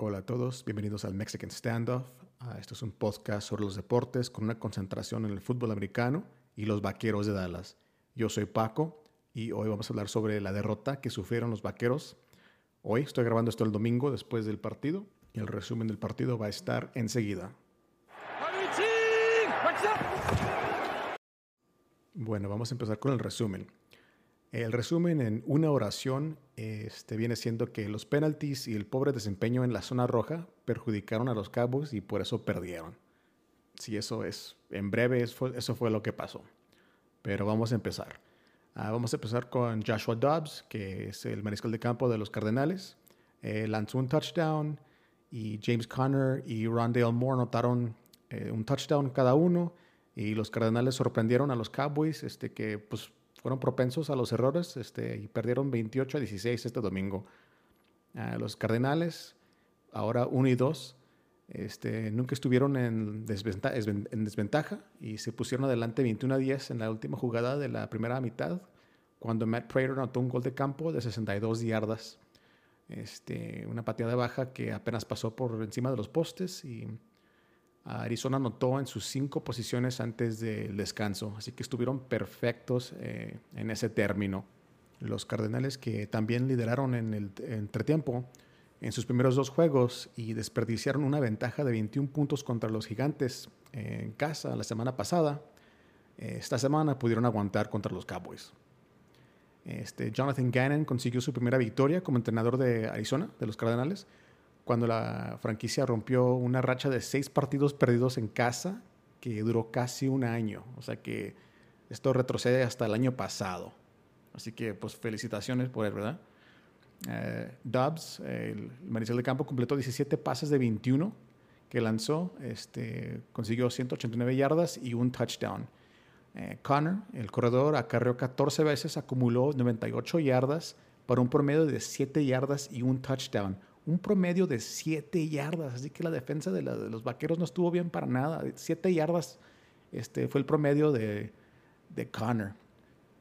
Hola a todos, bienvenidos al Mexican Standoff. Uh, esto es un podcast sobre los deportes con una concentración en el fútbol americano y los vaqueros de Dallas. Yo soy Paco y hoy vamos a hablar sobre la derrota que sufrieron los vaqueros. Hoy estoy grabando esto el domingo después del partido y el resumen del partido va a estar enseguida. Bueno, vamos a empezar con el resumen. El resumen en una oración este, viene siendo que los penalties y el pobre desempeño en la zona roja perjudicaron a los Cowboys y por eso perdieron. Sí, eso es, en breve eso fue, lo que pasó. Pero vamos a empezar. Ah, vamos a empezar con Joshua Dobbs, que es el mariscal de campo de los Cardenales. Eh, lanzó un touchdown y James Conner y Rondale Moore anotaron eh, un touchdown cada uno y los Cardenales sorprendieron a los Cowboys, este, que pues fueron propensos a los errores este, y perdieron 28 a 16 este domingo. los Cardenales, ahora 1 y 2, este, nunca estuvieron en desventaja, en desventaja, y se pusieron adelante 21 a 10 en la última jugada de la primera mitad, cuando Matt Prater anotó un gol de campo de 62 yardas. Este, una pateada baja que apenas pasó por encima de los postes y Arizona anotó en sus cinco posiciones antes del descanso, así que estuvieron perfectos eh, en ese término. Los Cardenales que también lideraron en el entretiempo en sus primeros dos juegos y desperdiciaron una ventaja de 21 puntos contra los Gigantes en casa la semana pasada, eh, esta semana pudieron aguantar contra los Cowboys. Este, Jonathan Gannon consiguió su primera victoria como entrenador de Arizona, de los Cardenales, cuando la franquicia rompió una racha de seis partidos perdidos en casa que duró casi un año. O sea que esto retrocede hasta el año pasado. Así que pues felicitaciones por él, ¿verdad? Eh, Dobbs, el mariscal de campo, completó 17 pases de 21 que lanzó, este, consiguió 189 yardas y un touchdown. Eh, Connor, el corredor, acarreó 14 veces, acumuló 98 yardas para un promedio de 7 yardas y un touchdown un promedio de 7 yardas. Así que la defensa de, los vaqueros no estuvo bien para nada. 7 yardas este, fue el promedio de, de Connor.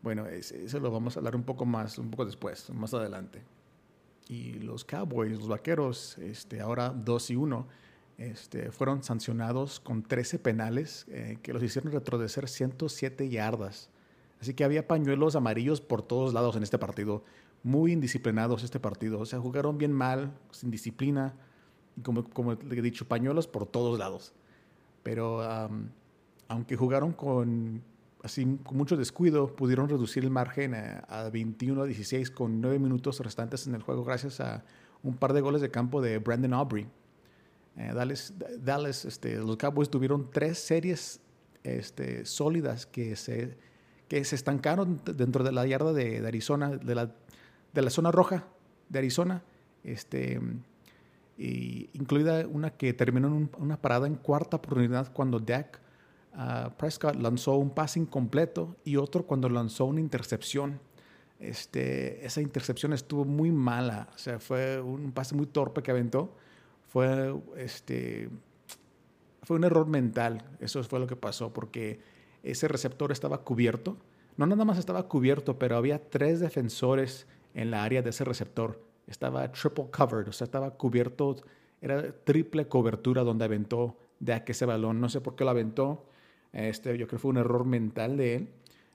Bueno, eso lo vamos a hablar un poco más, un poco después, más adelante. Y los Cowboys, los vaqueros, este, ahora 2 y 1, este, fueron sancionados con 13 penales eh, que los hicieron retroceder 107 yardas. Así que había pañuelos amarillos por todos lados en este partido muy indisciplinados este partido. O sea, jugaron bien mal, sin disciplina, y como, como he dicho, pañuelos por todos lados. Pero aunque jugaron con, así, con mucho descuido, pudieron reducir el margen a, 21 a 16 con 9 minutos restantes en el juego gracias a un par de goles de campo de Brandon Aubrey. Eh, Dallas, este, los Cowboys tuvieron tres series este, sólidas que se, que se estancaron dentro de la yarda de, de Arizona, de la de la zona roja de Arizona, este, incluida una que terminó en una parada en cuarta oportunidad cuando Dak ah, Prescott lanzó un pase incompleto y otro cuando lanzó una intercepción. Este, esa intercepción estuvo muy mala, o sea, fue un pase muy torpe que aventó. Fue, este, fue un error mental, eso fue lo que pasó, porque ese receptor estaba cubierto. No nada más estaba cubierto, pero había tres defensores en la área de ese receptor. Estaba triple covered, o sea, estaba cubierto, era triple cobertura donde aventó de ese balón. No sé por qué lo aventó. Este, yo creo que fue un error mental de él.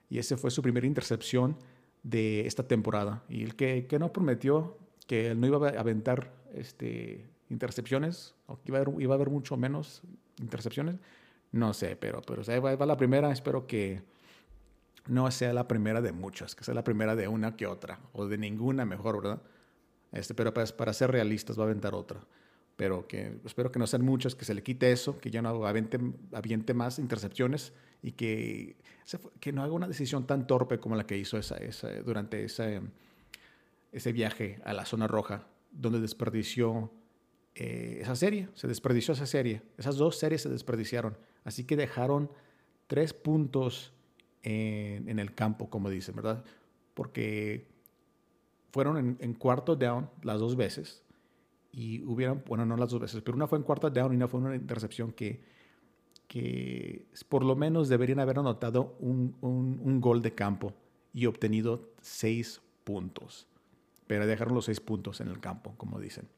Y ese fue su primera intercepción de esta temporada. Y el que, que no prometió que él no iba a aventar este, intercepciones, o que iba a, haber, iba a haber mucho menos intercepciones, no sé, pero, pero ahí va la primera. Espero que, no sea la primera de muchas, que sea la primera de una que otra, o de ninguna mejor, ¿verdad? Este, pero para, para ser realistas va a aventar otra. Pero que espero que no sean muchas, que se le quite eso, que ya no aviente, aviente más intercepciones y que, que no haga una decisión tan torpe como la que hizo esa, esa, durante ese, ese viaje a la zona roja, donde desperdició eh, esa serie, se desperdició esa serie. Esas dos series se desperdiciaron. Así que dejaron tres puntos en, el campo, como dicen, ¿verdad? Porque fueron en, cuarto down las dos veces y hubieron, bueno, no las dos veces, pero una fue en cuarto down y una fue una intercepción que, que por lo menos deberían haber anotado un, un, gol de campo y obtenido seis puntos. Pero dejaron los seis puntos en el campo, como dicen.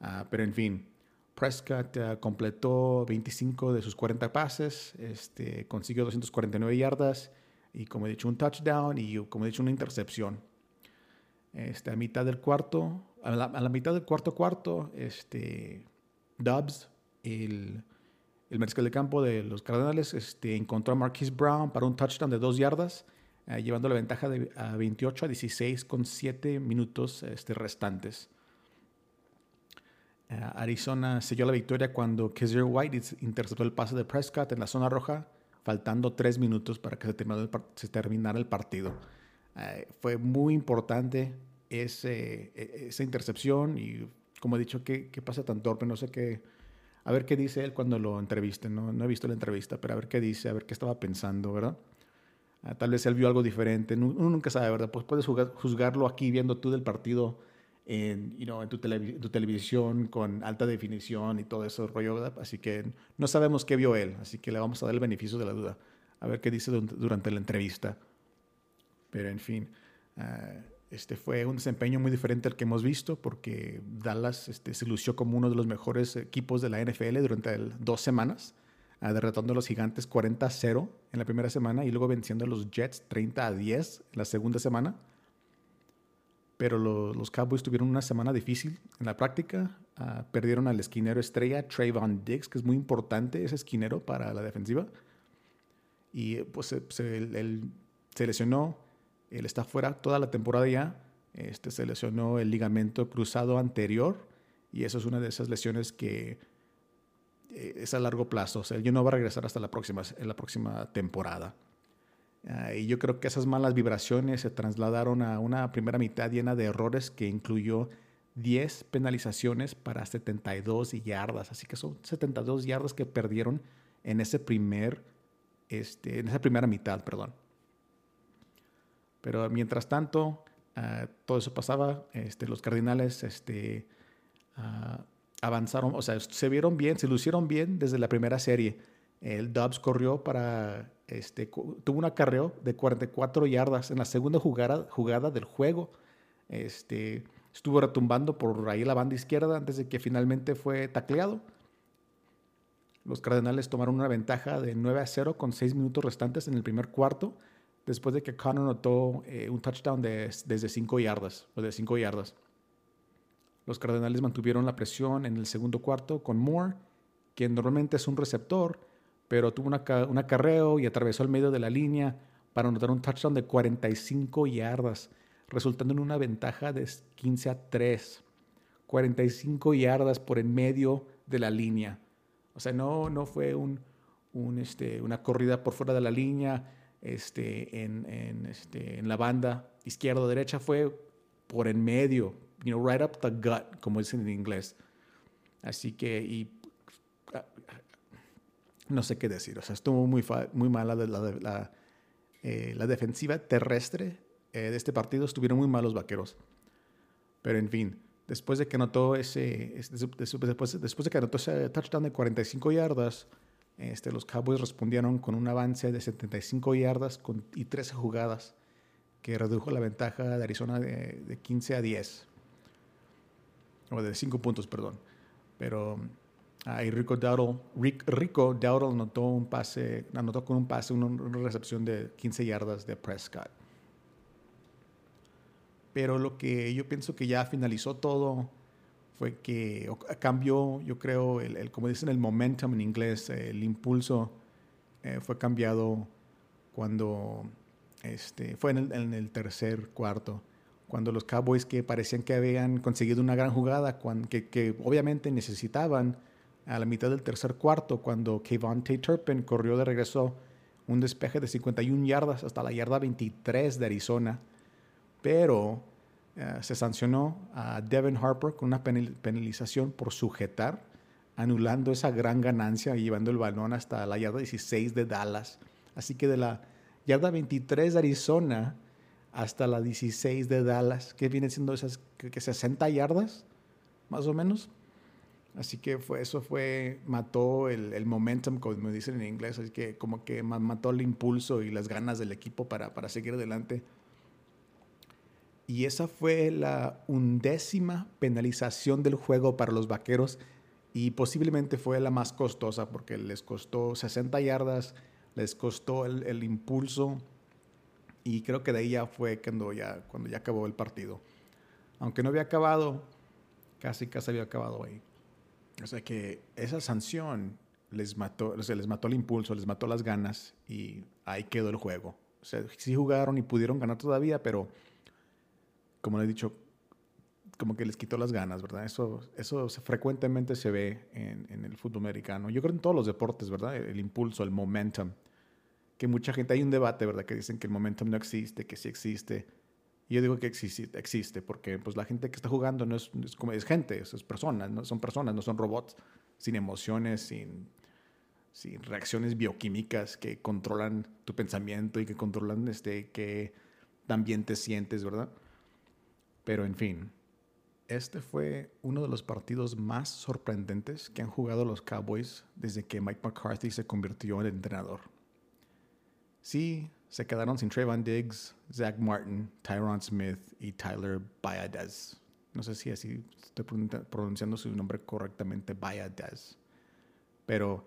Ah, pero en fin, Prescott ah, completó 25 de sus 40 pases, este, consiguió 249 yardas y como he dicho un touchdown y como he dicho una intercepción. Este, a mitad del cuarto, a la, mitad del cuarto cuarto, este, Dubs, el, el mariscal de campo de los Cardenales, este, encontró a Marquise Brown para un touchdown de dos yardas, eh, llevando la ventaja de a 28 a 16 con 7 minutos este, restantes. Eh, Arizona selló la victoria cuando Kaiser White interceptó el pase de Prescott en la zona roja, faltando tres minutos para que se terminara el, partido. Eh, fue muy importante e, esa intercepción y, como he dicho, ¿qué, ¿qué, pasa tan torpe? No sé qué. A ver qué dice él cuando lo entrevisten. No, no he visto la entrevista, pero a ver qué dice, a ver qué estaba pensando, ¿verdad? Ah, tal vez él vio algo diferente. Uno nunca sabe, ¿verdad? Pues puedes juzgarlo aquí viendo tú del partido en, you know, en tu, tu, televisión con alta definición y todo eso rollo, Así que no sabemos qué vio él, así que le vamos a dar el beneficio de la duda, a ver qué dice durante la entrevista. Pero en fin, uh, este fue un desempeño muy diferente al que hemos visto porque Dallas este, se lució como uno de los mejores equipos de la NFL durante dos semanas, uh, derrotando a los gigantes 40-0 en la primera semana y luego venciendo a los Jets 30-10 en la segunda semana pero los Cowboys tuvieron una semana difícil en la práctica. Ah, perdieron al esquinero estrella Trayvon Diggs, que es muy importante ese esquinero para la defensiva. Y pues él, se lesionó, él está fuera toda la temporada ya. Este, se lesionó el ligamento cruzado anterior y eso es una de esas lesiones que eh, es a largo plazo. O sea, él no va a regresar hasta la próxima, en la próxima temporada. Ah, y yo creo que esas malas vibraciones se trasladaron a una primera mitad llena de errores que incluyó 10 penalizaciones para 72 yardas. Así que son 72 yardas que perdieron en, ese primer, este, en esa primera mitad. Perdón. Pero mientras tanto, ah, todo eso pasaba. Este, los Cardinales este, ah, avanzaron, o sea, se vieron bien, se lucieron bien desde la primera serie. El Dubs corrió para este, tuvo un acarreo de 44 yardas en la segunda jugada, jugada del juego. Este, estuvo retumbando por ahí la banda izquierda antes de que finalmente fue tacleado. Los Cardenales tomaron una ventaja de 9 a 0 con 6 minutos restantes en el primer cuarto, después de que Connor notó eh, un touchdown desde 5 yardas, o de 5 yardas. Los Cardenales mantuvieron la presión en el segundo cuarto con Moore, quien normalmente es un receptor, pero tuvo un acarreo y atravesó el medio de la línea para anotar un touchdown de 45 yardas, resultando en una ventaja de 15 a 3. 45 yardas por en medio de la línea. O sea, no, no fue un, un, este, una corrida por fuera de la línea este, en, en, este, en la banda izquierda o derecha, fue por en medio, you know, right up the gut, como dicen en inglés. Así que, no sé qué decir. O sea, estuvo muy, muy mala la, la, eh, defensiva terrestre eh, de este partido. Estuvieron muy malos vaqueros. Pero en fin, después de que anotó ese, después, después de que anotó ese touchdown de 45 yardas, este, los Cowboys respondieron con un avance de 75 yardas con, y 13 jugadas que redujo la ventaja de Arizona de, de 15 a 10. O de 5 puntos, perdón. Pero Ahí Rico Dowdle, Rico Dowdle anotó, un pase, anotó con un pase una, recepción de 15 yardas de Prescott. Pero lo que yo pienso que ya finalizó todo fue que cambió, yo creo, el, como dicen, el momentum en inglés, el impulso eh, fue cambiado cuando este, fue en el, tercer cuarto, cuando los Cowboys que parecían que habían conseguido una gran jugada, que obviamente necesitaban, a la mitad del tercer cuarto, cuando Kayvon Tate Turpin corrió de regreso un despeje de 51 yardas hasta la yarda 23 de Arizona, pero eh, se sancionó a Devin Harper con una penalización por sujetar, anulando esa gran ganancia y llevando el balón hasta la yarda 16 de Dallas. Así que de la yarda 23 de Arizona hasta la 16 de Dallas, que viene siendo esas que 60 yardas, más o menos, Así que fue, eso fue, mató el, el, momentum, como dicen en inglés, así que como que mató el impulso y las ganas del equipo para, para seguir adelante. Y esa fue la undécima penalización del juego para los vaqueros y posiblemente fue la más costosa porque les costó 60 yardas, les costó el, impulso y creo que de ahí ya fue cuando ya, cuando ya acabó el partido. Aunque no había acabado, casi casi había acabado ahí. O sea que esa sanción les mató, o sea, les mató el impulso, les mató las ganas y ahí quedó el juego. O sea, sí jugaron y pudieron ganar todavía, pero como le he dicho, como que les quitó las ganas, ¿verdad? Eso, eso frecuentemente se ve en, el fútbol americano. Yo creo en todos los deportes, ¿verdad? El, impulso, el momentum. Que mucha gente, hay un debate, ¿verdad? Que dicen que el momentum no existe, que sí existe. Yo digo que existe, existe porque pues, la gente que está jugando no es, como es gente, es, personas, ¿no? son personas, no son robots, sin emociones, sin, sin reacciones bioquímicas que controlan tu pensamiento y que controlan este, que también te sientes, ¿verdad? Pero en fin, este fue uno de los partidos más sorprendentes que han jugado los Cowboys desde que Mike McCarthy se convirtió en entrenador. Sí, se quedaron sin Trayvon Diggs, Zach Martin, Tyron Smith y Tyler Bayades. No sé si así estoy pronunciando su nombre correctamente, Bayades. Pero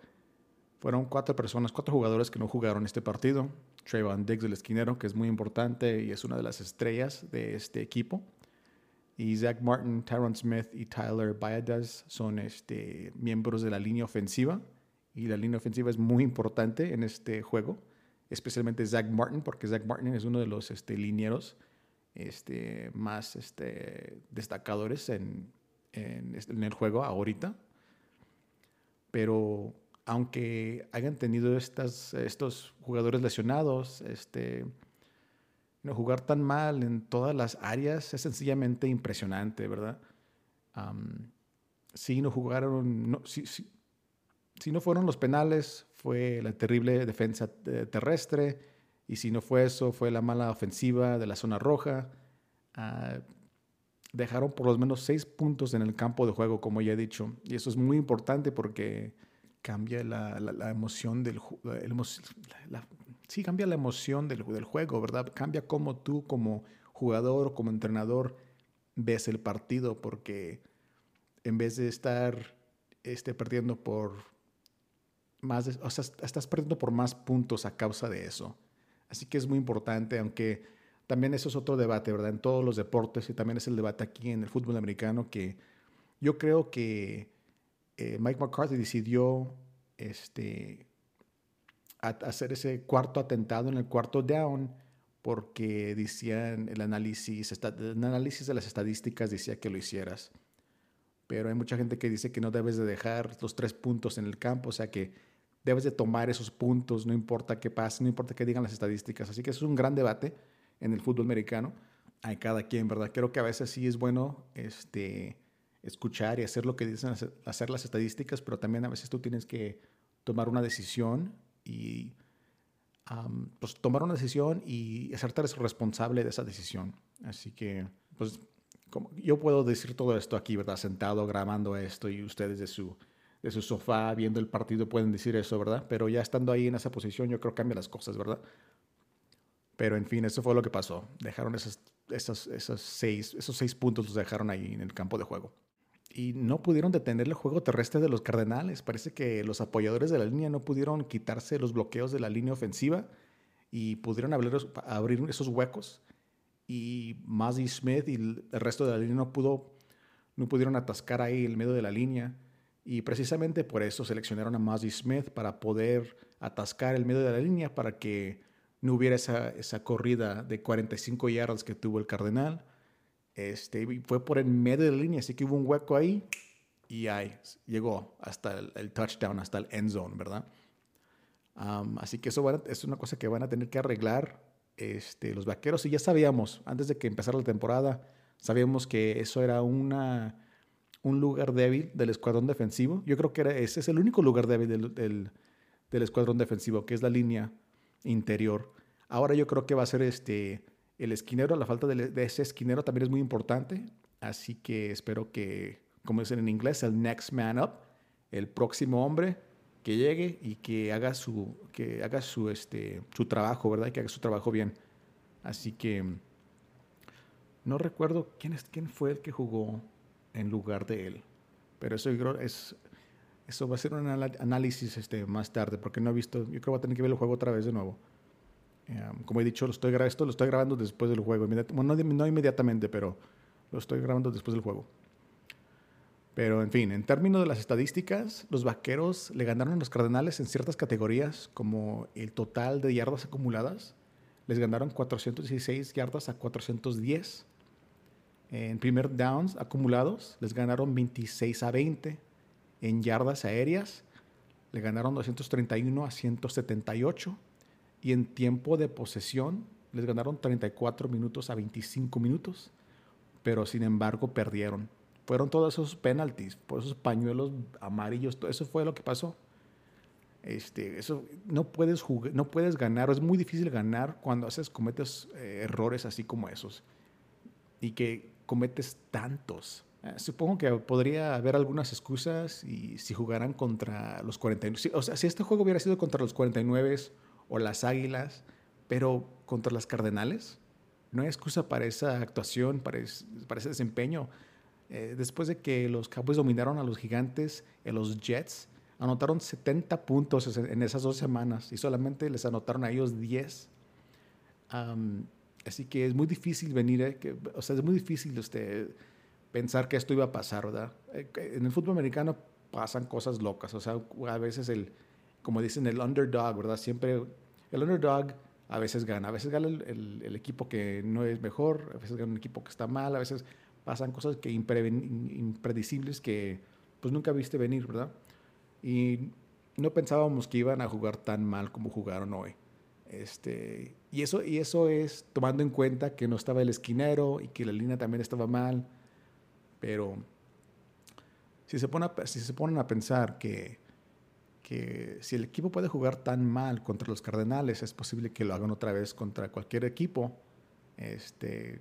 fueron cuatro personas, cuatro jugadores que no jugaron este partido. Trayvon Diggs, el esquinero, que es muy importante y es una de las estrellas de este equipo y Zach Martin, Tyron Smith y Tyler Bayades son este, miembros de la línea ofensiva. Y la línea ofensiva es muy importante en este juego, especialmente Zach Martin, porque Zach Martin es uno de los este, linieros este, más este, destacadores en, en, en el juego ahorita. Pero aunque hayan tenido estas, estos jugadores lesionados, este, jugar tan mal en todas las áreas es sencillamente impresionante, ¿verdad? si no jugaron, no, si, si, no fueron los penales, fue la terrible defensa eh, terrestre, y si no fue eso, fue la mala ofensiva de la zona roja. Ah, dejaron por lo menos seis puntos en el campo de juego, como ya he dicho, y eso es muy importante porque cambia la, la, emoción del la, sí cambia la emoción del, del, juego, ¿verdad? Cambia cómo tú como jugador o como entrenador ves el partido, porque en vez de estar este, perdiendo por más, o sea, estás perdiendo por más puntos a causa de eso. Así que es muy importante, aunque también eso es otro debate, ¿verdad? En todos los deportes y también es el debate aquí en el fútbol americano que yo creo que eh, Mike McCarthy decidió este, hacer ese cuarto atentado en el cuarto down porque decían el análisis, el análisis de las estadísticas decía que lo hicieras. Pero hay mucha gente que dice que no debes de dejar los tres puntos en el campo, o sea que debes de tomar esos puntos, no importa qué pase, no importa qué digan las estadísticas. Así que es un gran debate en el fútbol americano. Hay cada quien, ¿verdad? Creo que a veces sí es bueno este, escuchar y hacer lo que dicen hacer las estadísticas, pero también a veces tú tienes que tomar una decisión y pues, tomar una decisión y hacerte responsable de esa decisión. Así que, pues, como, yo puedo decir todo esto aquí, ¿verdad? Sentado grabando esto y ustedes de su, de su sofá viendo el partido pueden decir eso, ¿verdad? Pero ya estando ahí en esa posición, yo creo que cambia las cosas, ¿verdad? Pero en fin, eso fue lo que pasó. Dejaron esos, esos, esos, seis, esos seis puntos, los dejaron ahí en el campo de juego y no pudieron detener el juego terrestre de los Cardenales. Parece que los apoyadores de la línea no pudieron quitarse los bloqueos de la línea ofensiva y pudieron abrir, esos huecos. Y Mazzy Smith y el resto de la línea no, pudo, no pudieron atascar ahí el medio de la línea. Y precisamente por eso seleccionaron a Mazzy Smith para poder atascar el medio de la línea para que no hubiera esa, esa corrida de 45 yardas que tuvo el Cardenal este, fue por el medio de la línea, así que hubo un hueco ahí y ahí llegó hasta el, touchdown, hasta el end zone, ¿verdad? así que eso es una cosa que van a tener que arreglar este, los vaqueros. Y ya sabíamos, antes de que empezara la temporada, sabíamos que eso era una, un lugar débil del escuadrón defensivo. Yo creo que ese es el único lugar débil del, del, del escuadrón defensivo, que es la línea interior. Ahora yo creo que va a ser este el esquinero, la falta de, ese esquinero también es muy importante. Así que espero que, como dicen en inglés, el next man up, el próximo hombre que llegue y que haga su, que haga su, este, su trabajo, ¿verdad? Que haga su trabajo bien. Así que No recuerdo quién, es, quién fue el que jugó en lugar de él. Pero eso, es, eso va a ser un análisis este, más tarde, porque no he visto, yo creo que voy a tener que ver el juego otra vez de nuevo. Em, como he dicho, lo estoy, esto lo estoy grabando después del juego. Bueno, no, inmediatamente, pero lo estoy grabando después del juego. Pero en fin, en términos de las estadísticas, los vaqueros le ganaron a los Cardenales en ciertas categorías, como el total de yardas acumuladas. Les ganaron 416 yardas a 410. En primer downs acumulados, les ganaron 26 a 20. En yardas aéreas, le ganaron 231 a 178 y en tiempo de posesión les ganaron 34 minutos a 25 minutos, pero sin embargo perdieron. Fueron todos esos penalties, por esos pañuelos amarillos, todo eso fue lo que pasó. Este, eso no puedes jugar, no puedes ganar, es muy difícil ganar cuando haces cometes eh, errores así como esos y que cometes tantos. Eh, supongo que podría haber algunas excusas y si jugaran contra los 49, o sea, si este juego hubiera sido contra los 49 o las Águilas, pero contra las Cardenales. No hay excusa para esa actuación, para, ese desempeño. Eh, después de que los Cowboys dominaron a los Gigantes, a los Jets, anotaron 70 puntos en esas dos semanas y solamente les anotaron a ellos 10. Así que es muy difícil venir, eh, o sea, es muy difícil usted pensar que esto iba a pasar, ¿verdad? Eh, en el fútbol americano pasan cosas locas, o sea, a veces el, como dicen, el underdog, ¿verdad? Siempre el underdog a veces gana, a veces gana el, equipo que no es mejor, a veces gana un equipo que está mal, a veces pasan cosas que impredecibles que pues nunca viste venir, ¿verdad? Y no pensábamos que iban a jugar tan mal como jugaron hoy. Este, y, eso, y eso es tomando en cuenta que no estaba el esquinero y que la línea también estaba mal. Pero si se, pone si se ponen a pensar que que si el equipo puede jugar tan mal contra los Cardenales, es posible que lo hagan otra vez contra cualquier equipo. Este,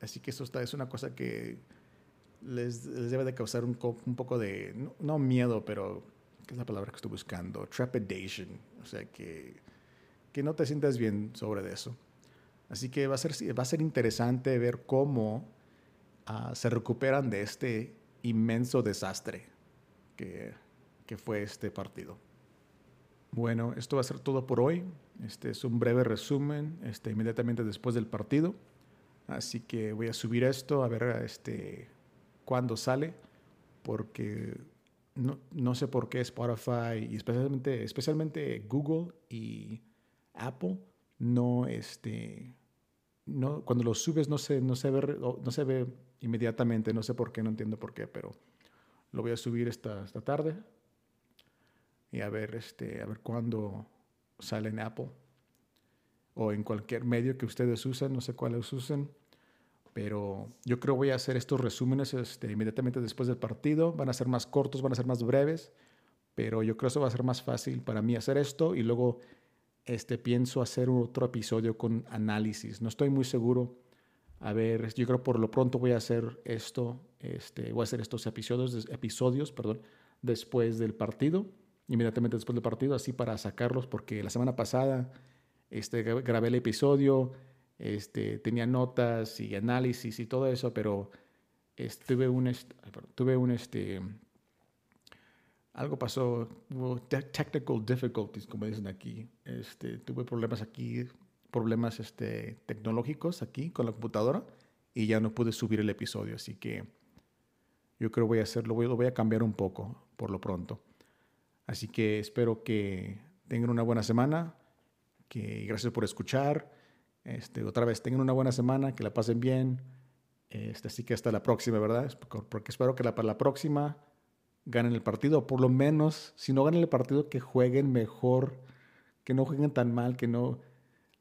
así que eso está, es una cosa que les, debe de causar un, un poco de, no, miedo, pero ¿qué es la palabra que estoy buscando? Trepidation. O sea, que, que no te sientas bien sobre eso. Así que va a ser, va a ser interesante ver cómo ah, se recuperan de este inmenso desastre que que fue este partido. Bueno, esto va a ser todo por hoy. Este es un breve resumen este, inmediatamente después del partido. Así que voy a subir esto a ver este, cuándo sale, porque no, no, sé por qué Spotify y especialmente, especialmente Google y Apple no, este, no, cuando lo subes no se, no, se ve, no se ve inmediatamente, no sé por qué, no entiendo por qué, pero lo voy a subir esta, esta tarde y a ver, este, a ver cuándo sale Apple o en cualquier medio que ustedes usen, no sé cuáles usen, pero yo creo voy a hacer estos resúmenes este, inmediatamente después del partido, van a ser más cortos, van a ser más breves, pero yo creo que eso va a ser más fácil para mí hacer esto y luego este, pienso hacer otro episodio con análisis, no estoy muy seguro. A ver, yo creo por lo pronto voy a hacer esto, este, voy a hacer estos episodios, episodios perdón, después del partido inmediatamente después del partido, así para sacarlos, porque la semana pasada este, grabé el episodio, este, tenía notas y análisis y todo eso, pero este, tuve un, tuve un, este, algo pasó, technical difficulties, como dicen aquí, este, tuve problemas aquí, problemas este, tecnológicos aquí con la computadora y ya no pude subir el episodio, así que yo creo voy a hacerlo, voy, lo voy a cambiar un poco por lo pronto. Así que espero que tengan una buena semana, que gracias por escuchar. Este, otra vez, tengan una buena semana, que la pasen bien. Este, así que hasta la próxima, ¿verdad? Porque espero que la, para la próxima ganen el partido, por lo menos, si no ganen el partido, que jueguen mejor, que no jueguen tan mal, que no...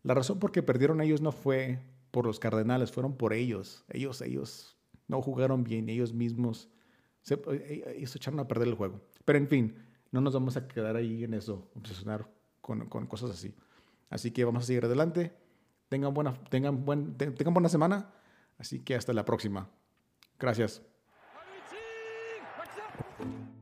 La razón por que perdieron ellos no fue por los Cardenales, fueron por ellos. Ellos, ellos no jugaron bien, ellos mismos se, eh, ellos echaron a perder el juego. Pero en fin, no nos vamos a quedar ahí en eso, obsesionar con, con cosas así. Así que vamos a seguir adelante. Tengan buena, tengan, buen, tengan buena semana. Así que hasta la próxima. Gracias. Thank you.